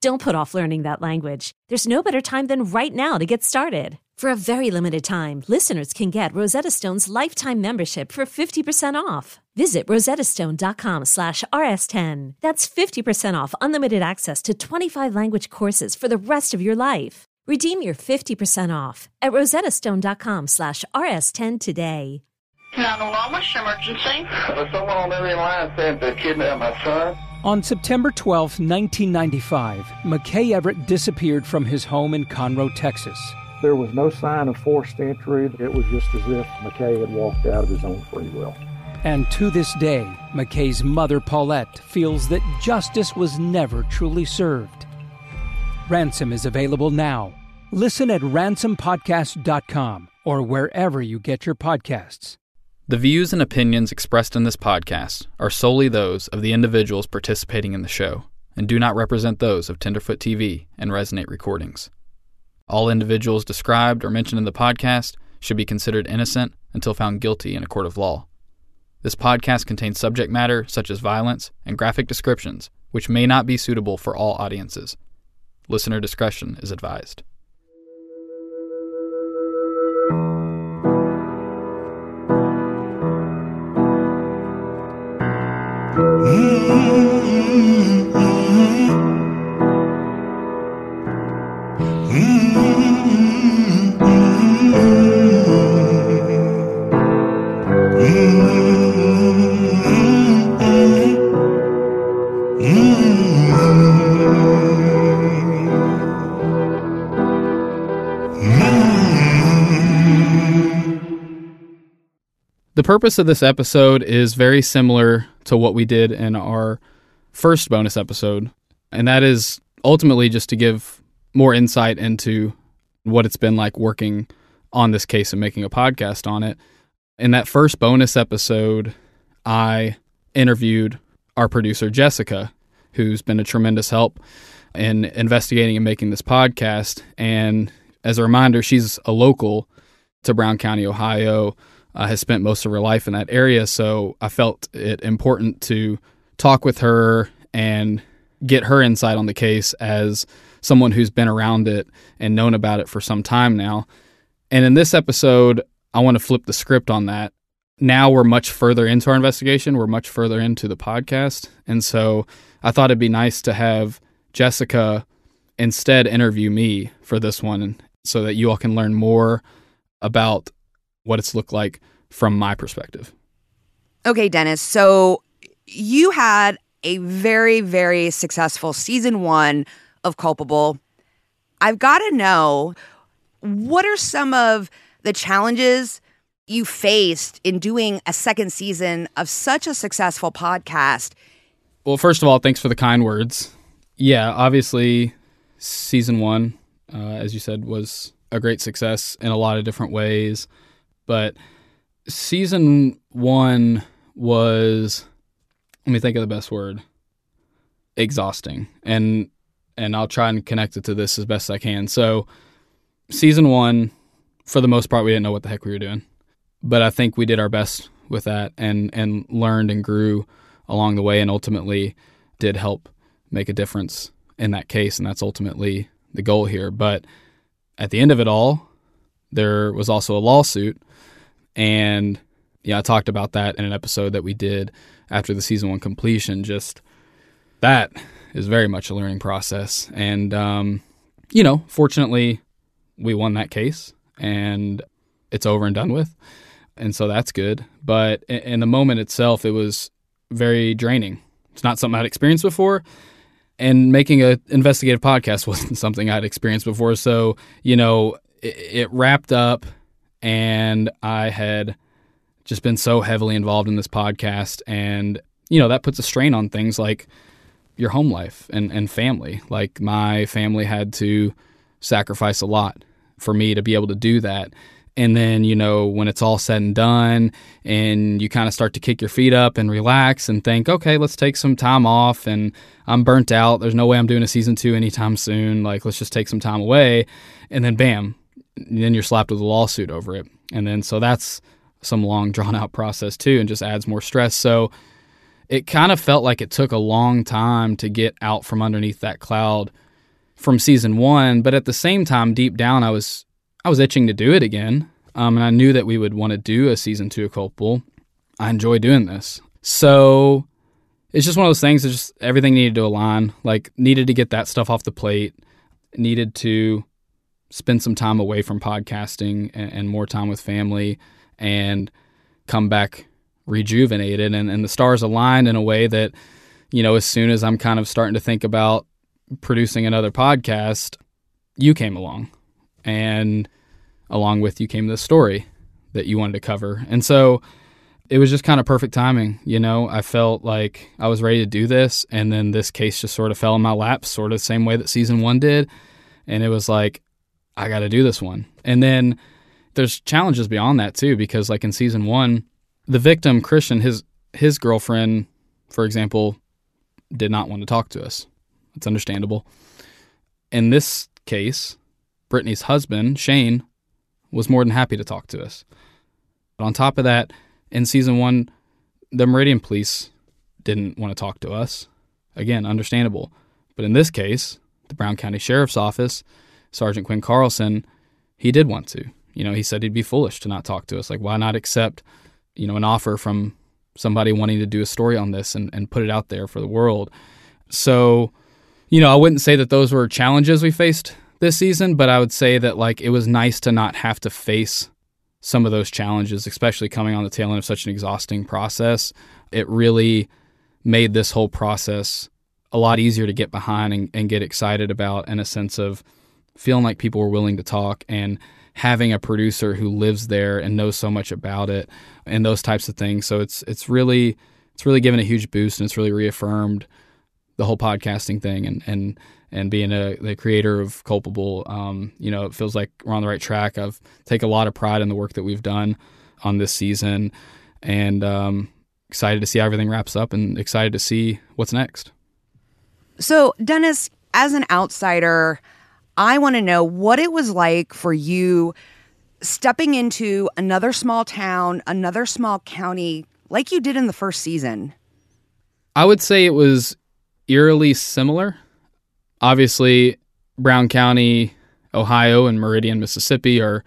Don't put off learning that language. There's no better time than right now to get started. For a very limited time, listeners can get Rosetta Stone's lifetime membership for 50% off. Visit rosettastone.com slash rs10. That's 50% off unlimited access to 25 language courses for the rest of your life. Redeem your 50% off at rosettastone.com slash rs10 today. 911, what's your emergency? Uh, someone on the other line said they kidnapped my son. On September 12, 1995, McKay Everett disappeared from his home in Conroe, Texas. There was no sign of forced entry. It was just as if McKay had walked out of his own free will. And to this day, McKay's mother, Paulette, feels that justice was never truly served. Ransom is available now. Listen at ransompodcast.com or wherever you get your podcasts. The views and opinions expressed in this podcast are solely those of the individuals participating in the show and do not represent those of Tenderfoot TV and Resonate Recordings. All individuals described or mentioned in the podcast should be considered innocent until found guilty in a court of law. This podcast contains subject matter such as violence and graphic descriptions, which may not be suitable for all audiences. Listener discretion is advised. The purpose of this episode is very similar to what we did in our first bonus episode, and that is ultimately just to give more insight into what it's been like working on this case and making a podcast on it. In that first bonus episode, I interviewed our producer, Jessica, who's been a tremendous help in investigating and making this podcast. And as a reminder, she's a local to Brown County, Ohio, uh, has spent most of her life in that area. So I felt it important to talk with her and get her insight on the case as someone who's been around it and known about it for some time now. And in this episode, I want to flip the script on that. Now we're much further into our investigation. We're much further into the podcast. And so I thought it'd be nice to have Jessica instead interview me for this one so that you all can learn more about what it's looked like from my perspective. Okay, Dennis. So you had a very, very successful season one of Culpable. I've got to know what are some of the challenges you faced in doing a second season of such a successful podcast? Well, first of all, thanks for the kind words. Yeah, obviously, season one, uh, as you said, was a great success in a lot of different ways. But season one was, let me think of the best word, exhausting. And and I'll try and connect it to this as best I can. So, season one, for the most part, we didn't know what the heck we were doing, but I think we did our best with that and and learned and grew along the way, and ultimately did help make a difference in that case, and that's ultimately the goal here. But at the end of it all, there was also a lawsuit, and yeah, I talked about that in an episode that we did after the season one completion. Just that is very much a learning process. And, um, you know, fortunately, we won that case and it's over and done with. And so that's good. But in the moment itself, it was very draining. It's not something I'd experienced before. And making an investigative podcast wasn't something I'd experienced before. So, you know, it, it wrapped up and I had just been so heavily involved in this podcast and you know, that puts a strain on things like your home life and, and family. Like my family had to sacrifice a lot for me to be able to do that. And then, you know, when it's all said and done and you kind of start to kick your feet up and relax and think, okay, let's take some time off and I'm burnt out. There's no way I'm doing a season two anytime soon. Like, let's just take some time away. And then, bam, then you're slapped with a lawsuit over it. And then, so that's some long drawn out process too and just adds more stress. So it kind of felt like it took a long time to get out from underneath that cloud from season one. But at the same time, deep down, I was I was itching to do it again, um, and I knew that we would want to do a season two of Culpable. I enjoy doing this, so it's just one of those things. That just everything needed to align. Like needed to get that stuff off the plate. Needed to spend some time away from podcasting and, and more time with family, and come back rejuvenated. And, and the stars aligned in a way that you know, as soon as I'm kind of starting to think about producing another podcast, you came along and along with you came this story that you wanted to cover. And so it was just kind of perfect timing, you know. I felt like I was ready to do this and then this case just sort of fell in my lap, sort of the same way that season 1 did, and it was like I got to do this one. And then there's challenges beyond that too because like in season 1, the victim Christian his his girlfriend, for example, did not want to talk to us. It's understandable. In this case, Brittany's husband, Shane, was more than happy to talk to us. But on top of that, in season one, the Meridian police didn't want to talk to us. Again, understandable. But in this case, the Brown County Sheriff's Office, Sergeant Quinn Carlson, he did want to. You know, he said he'd be foolish to not talk to us. Like, why not accept, you know, an offer from somebody wanting to do a story on this and, and put it out there for the world? So, you know, I wouldn't say that those were challenges we faced this season, but I would say that like it was nice to not have to face some of those challenges, especially coming on the tail end of such an exhausting process. It really made this whole process a lot easier to get behind and, and get excited about and a sense of feeling like people were willing to talk and having a producer who lives there and knows so much about it and those types of things. So it's it's really it's really given a huge boost and it's really reaffirmed the whole podcasting thing and and and being a the creator of Culpable, um, you know, it feels like we're on the right track. I've take a lot of pride in the work that we've done on this season, and um, excited to see how everything wraps up, and excited to see what's next. So, Dennis, as an outsider, I want to know what it was like for you stepping into another small town, another small county, like you did in the first season. I would say it was eerily similar obviously Brown County, Ohio, and Meridian, Mississippi are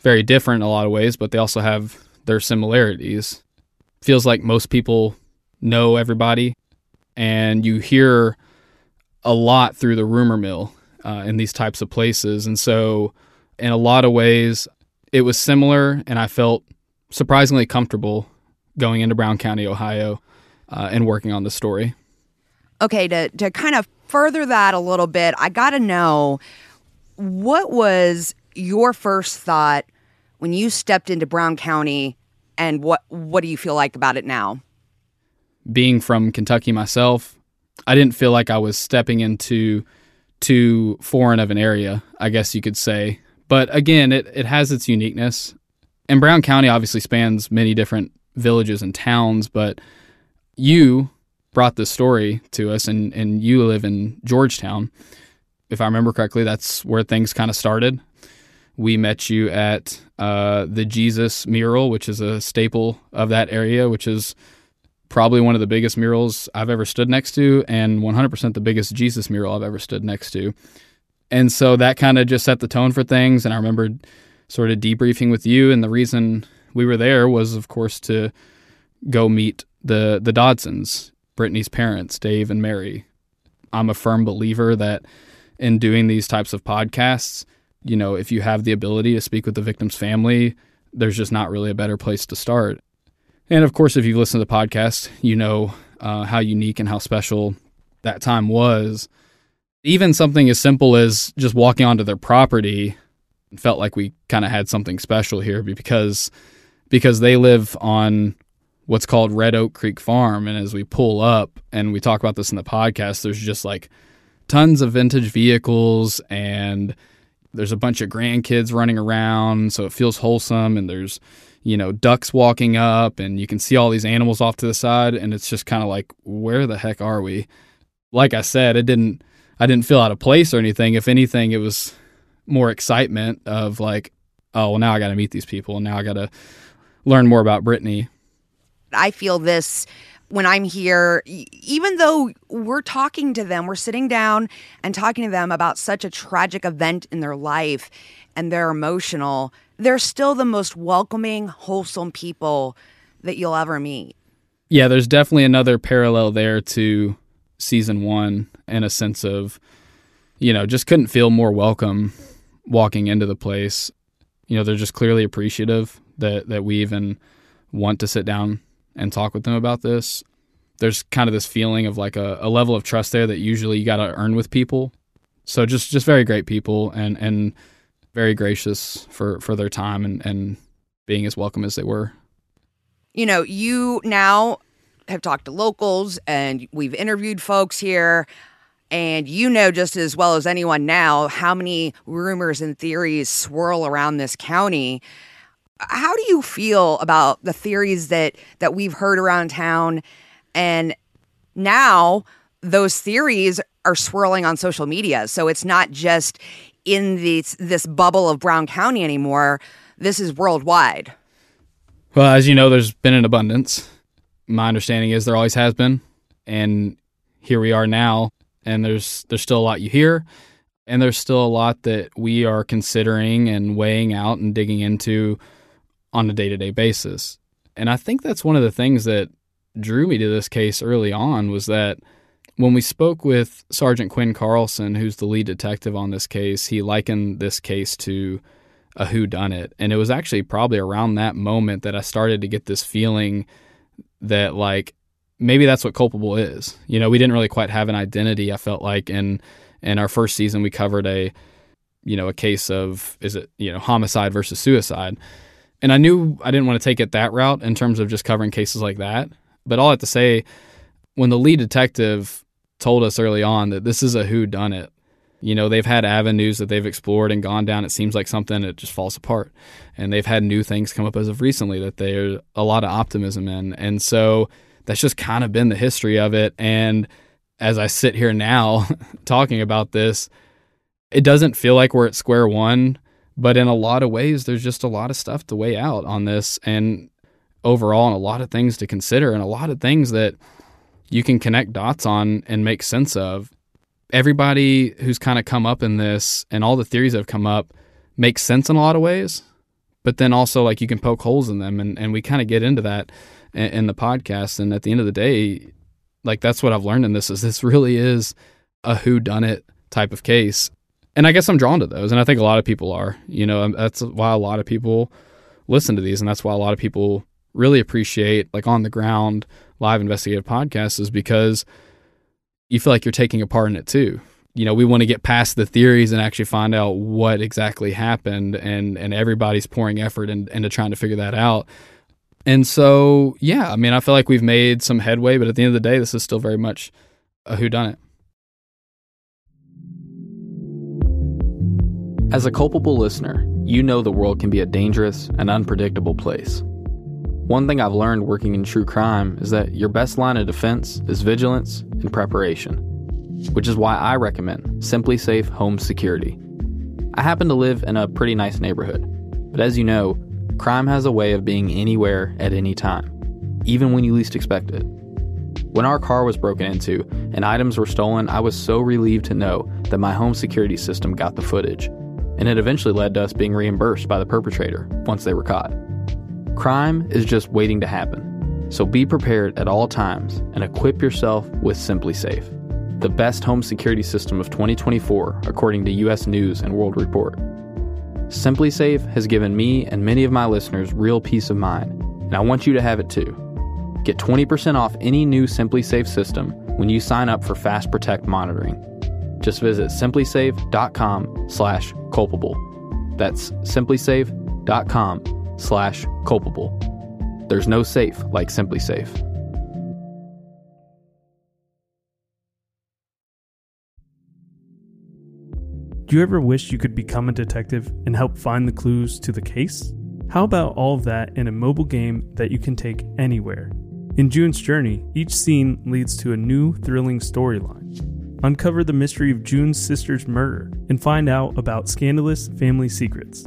very different in a lot of ways, but they also have their similarities. Feels like most people know everybody, and you hear a lot through the rumor mill uh, in these types of places. And so, in a lot of ways, it was similar, and I felt surprisingly comfortable going into Brown County, Ohio, uh, and working on the story. Okay, to, to kind of further that a little bit, I got to know what was your first thought when you stepped into Brown County and what what do you feel like about it now? Being from Kentucky myself, I didn't feel like I was stepping into too foreign of an area, I guess you could say. But again, it, it has its uniqueness. And Brown County obviously spans many different villages and towns, but you brought this story to us, and, and you live in Georgetown. If I remember correctly, that's where things kind of started. We met you at uh, the Jesus mural, which is a staple of that area, which is probably one of the biggest murals I've ever stood next to, and 100% the biggest Jesus mural I've ever stood next to. And so that kind of just set the tone for things. And I remember sort of debriefing with you, and the reason we were there was, of course, to go meet the the Dodsons Brittany's parents, Dave and Mary. I'm a firm believer that in doing these types of podcasts, you know, if you have the ability to speak with the victim's family, there's just not really a better place to start. And of course, if you've listened to the podcast, you know uh, how unique and how special that time was. Even something as simple as just walking onto their property felt like we kind of had something special here because because they live on what's called Red Oak Creek Farm. And as we pull up and we talk about this in the podcast, there's just like tons of vintage vehicles and there's a bunch of grandkids running around. So it feels wholesome. And there's, you know, ducks walking up and you can see all these animals off to the side. And it's just kind of like, where the heck are we? Like I said, it didn't, I didn't feel out of place or anything. If anything, it was more excitement of like, oh, well, now I got to meet these people. And now I got to learn more about Brittany. I feel this when I'm here, even though we're talking to them, we're sitting down and talking to them about such a tragic event in their life and they're emotional, they're still the most welcoming, wholesome people that you'll ever meet. Yeah, there's definitely another parallel there to season one in a sense of, you know, just couldn't feel more welcome walking into the place. You know, they're just clearly appreciative that, that we even want to sit down and talk with them about this. There's kind of this feeling of like a, a level of trust there that usually you got to earn with people. So just just very great people and and very gracious for for their time and and being as welcome as they were. You know, you now have talked to locals and we've interviewed folks here and you know just as well as anyone now how many rumors and theories swirl around this county. How do you feel about the theories that that we've heard around town? And now those theories are swirling on social media. So it's not just in this this bubble of brown county anymore this is worldwide. Well as you know there's been an abundance. My understanding is there always has been. And here we are now and there's there's still a lot you hear and there's still a lot that we are considering and weighing out and digging into on a day to day basis. And I think that's one of the things that drew me to this case early on was that when we spoke with Sergeant Quinn Carlson, who's the lead detective on this case, he likened this case to a who done it. And it was actually probably around that moment that I started to get this feeling that like maybe that's what culpable is. You know, we didn't really quite have an identity, I felt like in in our first season we covered a you know, a case of is it, you know, homicide versus suicide. And I knew I didn't want to take it that route in terms of just covering cases like that. But all I have to say, when the lead detective told us early on that this is a who done it, you know, they've had avenues that they've explored and gone down. It seems like something that just falls apart. And they've had new things come up as of recently that there's a lot of optimism in. And so that's just kind of been the history of it. And as I sit here now talking about this, it doesn't feel like we're at square one but in a lot of ways, there's just a lot of stuff to weigh out on this, and overall, and a lot of things to consider, and a lot of things that you can connect dots on and make sense of. Everybody who's kind of come up in this and all the theories that have come up makes sense in a lot of ways, but then also like you can poke holes in them, and, and we kind of get into that in, in the podcast. And at the end of the day, like that's what I've learned in this is this really is a who done it type of case and I guess I'm drawn to those, and I think a lot of people are. You know, that's why a lot of people listen to these, and that's why a lot of people really appreciate like on the ground live investigative podcasts is because you feel like you're taking a part in it too. You know, we want to get past the theories and actually find out what exactly happened, and and everybody's pouring effort in, into trying to figure that out. And so, yeah, I mean, I feel like we've made some headway, but at the end of the day, this is still very much a whodunit. As a culpable listener, you know the world can be a dangerous and unpredictable place. One thing I've learned working in true crime is that your best line of defense is vigilance and preparation, which is why I recommend SimpliSafe Home Security. I happen to live in a pretty nice neighborhood, but as you know, crime has a way of being anywhere at any time, even when you least expect it. When our car was broken into and items were stolen, I was so relieved to know that my home security system got the footage and it eventually led to us being reimbursed by the perpetrator once they were caught. Crime is just waiting to happen, so be prepared at all times and equip yourself with SimpliSafe, the best home security system of 2024 according to US News and World Report. SimpliSafe has given me and many of my listeners real peace of mind, and I want you to have it too. Get 20% off any new SimpliSafe system when you sign up for Fast Protect monitoring just visit simplisafe.com slash culpable. That's simplisafe.com slash culpable. There's no safe like SimpliSafe. Do you ever wish you could become a detective and help find the clues to the case? How about all of that in a mobile game that you can take anywhere? In June's Journey, each scene leads to a new, thrilling storyline. Uncover the mystery of June's sister's murder and find out about scandalous family secrets.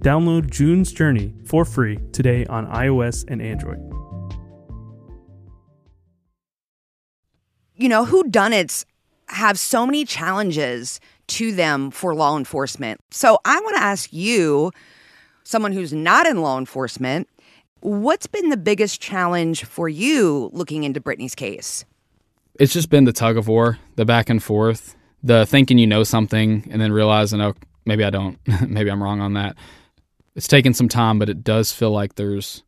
Download June's Journey for free today on iOS and Android. You know, whodunits have so many challenges to them for law enforcement. So I want to ask you, someone who's not in law enforcement, what's been the biggest challenge for you looking into Brittany's case? It's just been the tug of war, the back and forth, the thinking you know something and then realizing, oh, maybe I don't. maybe I'm wrong on that. It's taken some time, but it does feel like there's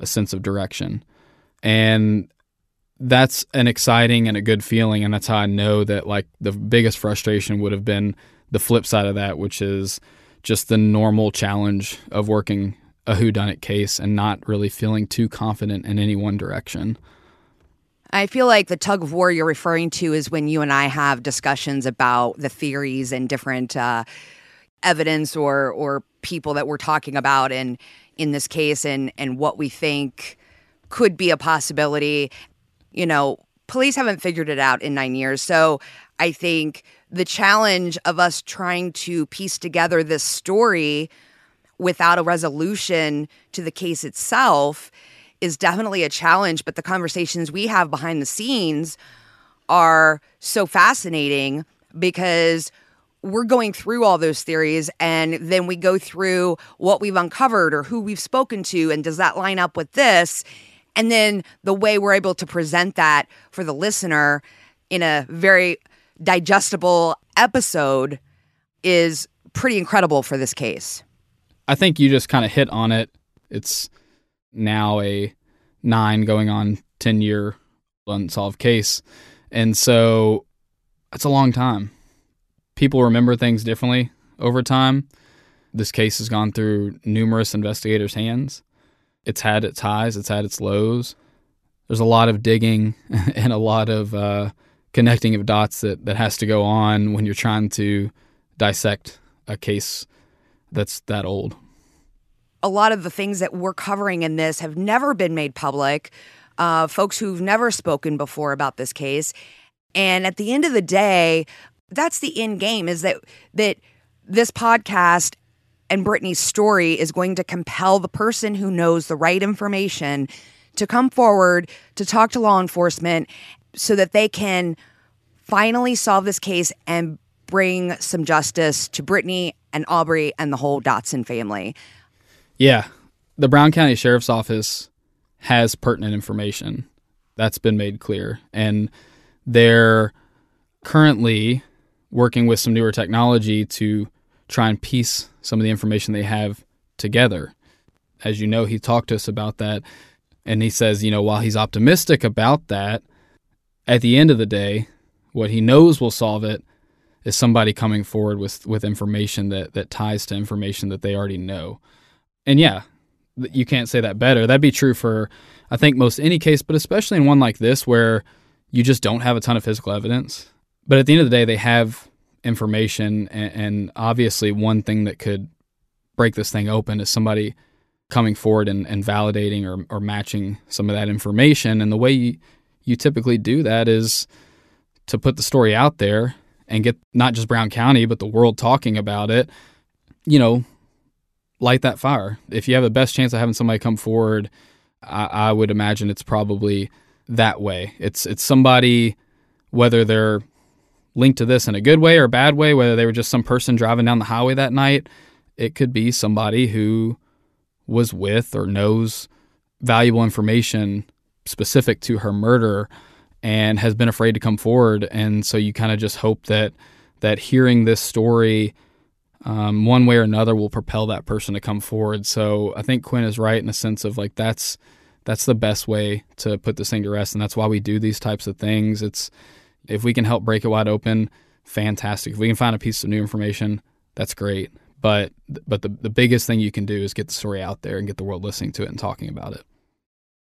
a sense of direction. And that's an exciting and a good feeling and that's how I know that like the biggest frustration would have been the flip side of that which is just the normal challenge of working a whodunit case and not really feeling too confident in any one direction. I feel like the tug of war you're referring to is when you and I have discussions about the theories and different uh, evidence or or people that we're talking about in in this case and and what we think could be a possibility you know, police haven't figured it out in nine years. So I think the challenge of us trying to piece together this story without a resolution to the case itself is definitely a challenge. But the conversations we have behind the scenes are so fascinating because we're going through all those theories and then we go through what we've uncovered or who we've spoken to and does that line up with this and then the way we're able to present that for the listener in a very digestible episode is pretty incredible for this case. I think you just kind of hit on it. It's now a nine going on 10 year unsolved case. And so it's a long time. People remember things differently over time. This case has gone through numerous investigators' hands. It's had its highs, it's had its lows. There's a lot of digging and a lot of uh, connecting of dots that, that has to go on when you're trying to dissect a case that's that old. A lot of the things that we're covering in this have never been made public. Uh, folks who've never spoken before about this case. And at the end of the day, that's the end game is that that this podcast and Brittany's story is going to compel the person who knows the right information to come forward to talk to law enforcement so that they can finally solve this case and bring some justice to Brittany and Aubrey and the whole Dotson family. Yeah. The Brown County Sheriff's Office has pertinent information. That's been made clear. And they're currently working with some newer technology to try and piece some of the information they have together. As you know, he talked to us about that. And he says, you know, while he's optimistic about that, at the end of the day, what he knows will solve it is somebody coming forward with, with information that, that ties to information that they already know. And yeah, you can't say that better. That'd be true for, I think, most any case, but especially in one like this where you just don't have a ton of physical evidence. But at the end of the day, they have information. And, and obviously, one thing that could break this thing open is somebody coming forward and, and validating or, or matching some of that information. And the way you, you typically do that is to put the story out there and get not just Brown County, but the world talking about it, you know, light that fire. If you have the best chance of having somebody come forward, I, I would imagine it's probably that way. It's it's somebody, whether they're linked to this in a good way or a bad way, whether they were just some person driving down the highway that night, it could be somebody who was with or knows valuable information specific to her murder and has been afraid to come forward. And so you kind of just hope that that hearing this story um, one way or another will propel that person to come forward. So I think Quinn is right in the sense of like that's that's the best way to put this thing to rest, and that's why we do these types of things. It's if we can help break it wide open, fantastic. If we can find a piece of new information, that's great. But but the the biggest thing you can do is get the story out there and get the world listening to it and talking about it.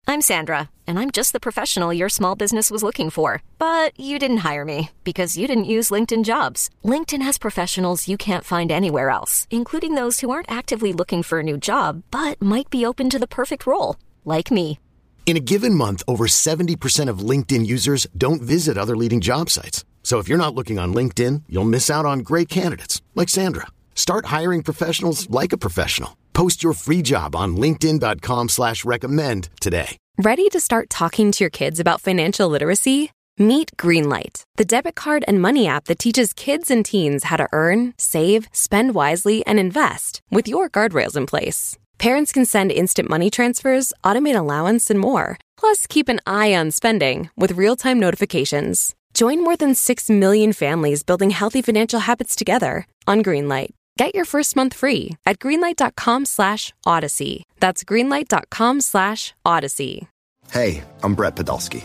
I'm Sandra, and I'm just the professional your small business was looking for. But you didn't hire me because you didn't use LinkedIn jobs. LinkedIn has professionals you can't find anywhere else, including those who aren't actively looking for a new job but might be open to the perfect role, like me. In a given month, over 70% of LinkedIn users don't visit other leading job sites. So if you're not looking on LinkedIn, you'll miss out on great candidates like Sandra. Start hiring professionals like a professional. Post your free job on LinkedIn.com slash recommend today. Ready to start talking to your kids about financial literacy? Meet Greenlight, the debit card and money app that teaches kids and teens how to earn, save, spend wisely, and invest with your guardrails in place. Parents can send instant money transfers, automate allowance, and more. Plus, keep an eye on spending with real time notifications. Join more than 6 million families building healthy financial habits together on Greenlight. Get your first month free at greenlight.com slash odyssey. That's greenlight.com slash odyssey. Hey, I'm Brett Podolsky,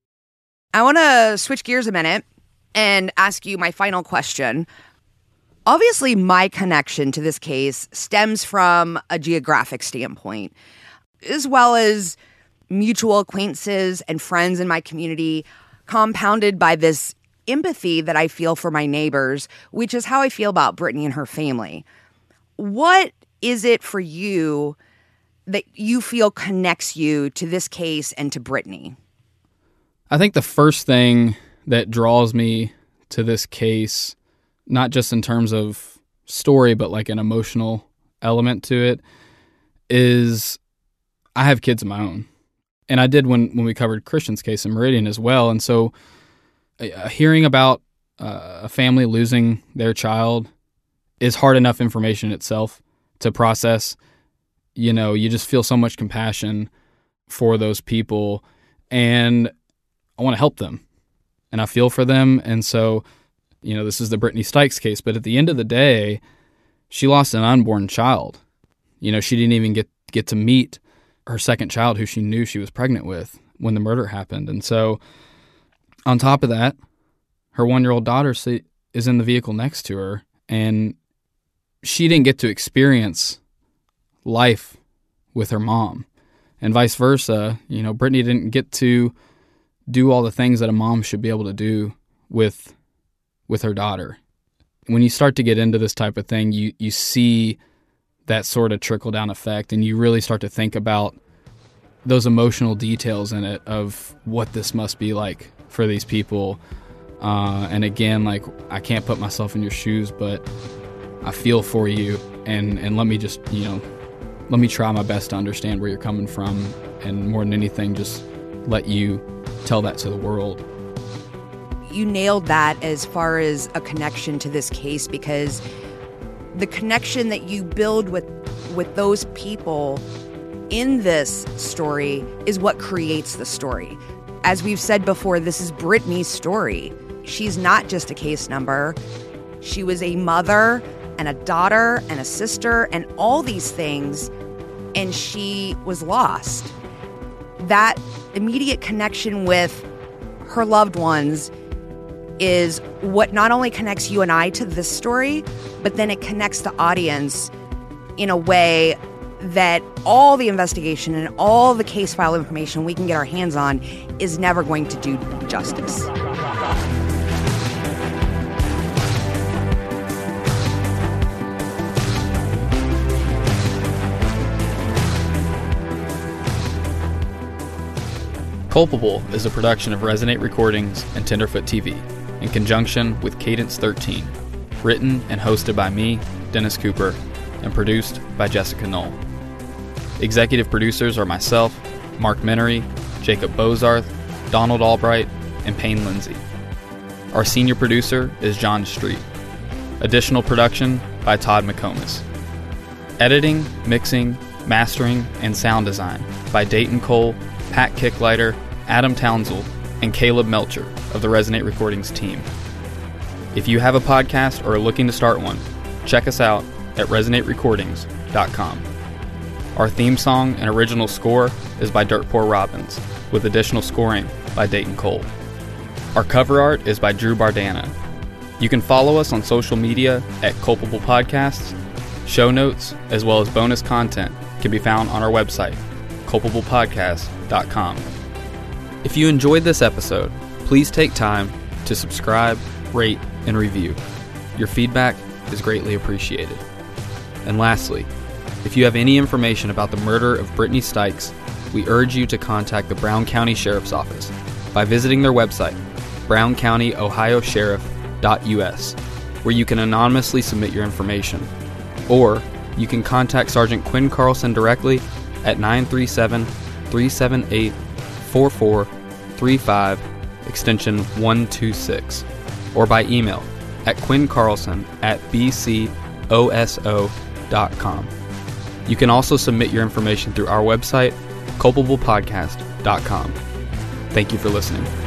I want to switch gears a minute and ask you my final question. Obviously, my connection to this case stems from a geographic standpoint, as well as mutual acquaintances and friends in my community, compounded by this empathy that I feel for my neighbors, which is how I feel about Brittany and her family. What is it for you that you feel connects you to this case and to Brittany? I think the first thing that draws me to this case, not just in terms of story, but like an emotional element to it, is I have kids of my own. And I did when, when we covered Christian's case in Meridian as well. And so uh, hearing about uh, a family losing their child is hard enough information itself to process. You know, you just feel so much compassion for those people. And I want to help them and I feel for them. And so, you know, this is the Brittany Stykes case, but at the end of the day, she lost an unborn child. You know, she didn't even get, get to meet her second child who she knew she was pregnant with when the murder happened. And so, on top of that, her one year old daughter is in the vehicle next to her, and she didn't get to experience life with her mom, and vice versa. You know, Brittany didn't get to do all the things that a mom should be able to do with with her daughter. When you start to get into this type of thing, you you see that sort of trickle down effect and you really start to think about those emotional details in it of what this must be like for these people. Uh, and again, like I can't put myself in your shoes, but I feel for you, and and let me just you know, let me try my best to understand where you're coming from, and more than anything, just let you tell that to the world. You nailed that as far as a connection to this case because the connection that you build with with those people in this story is what creates the story. As we've said before, this is Brittany's story. She's not just a case number. She was a mother and a daughter and a sister and all these things, and she was lost. That immediate connection with her loved ones is what not only connects you and I to this story, but then it connects the audience in a way that all the investigation and all the case file information we can get our hands on is never going to do justice. Culpable is a production of Resonate Recordings and Tenderfoot TV in conjunction with Cadence 13, written and hosted by me, Dennis Cooper, and produced by Jessica Knoll. Executive producers are myself, Mark Minery, Jacob Bozarth, Donald Albright, and Payne Lindsey. Our senior producer is John Street. Additional production by Todd McComas. Editing, mixing, mastering, and sound design by Dayton Cole Pat Kicklighter, Adam Townsell, and Caleb Melcher of the Resonate Recordings team. If you have a podcast or are looking to start one, check us out at resonaterecordings.com. Our theme song and original score is by Dirt Poor Robins, with additional scoring by Dayton Cole. Our cover art is by Drew Bardana. You can follow us on social media at Culpable Podcasts. Show notes, as well as bonus content, can be found on our website, culpablepodcast.com. If you enjoyed this episode, please take time to subscribe, rate, and review. Your feedback is greatly appreciated. And lastly, if you have any information about the murder of Brittany Stykes, we urge you to contact the Brown County Sheriff's Office by visiting their website, browncountyohiosheriff.us, where you can anonymously submit your information. Or you can contact Sergeant Quinn Carlson directly at 937 378 4435, extension 126, or by email at quinncarlson at bcoso.com. You can also submit your information through our website, culpablepodcast.com. Thank you for listening.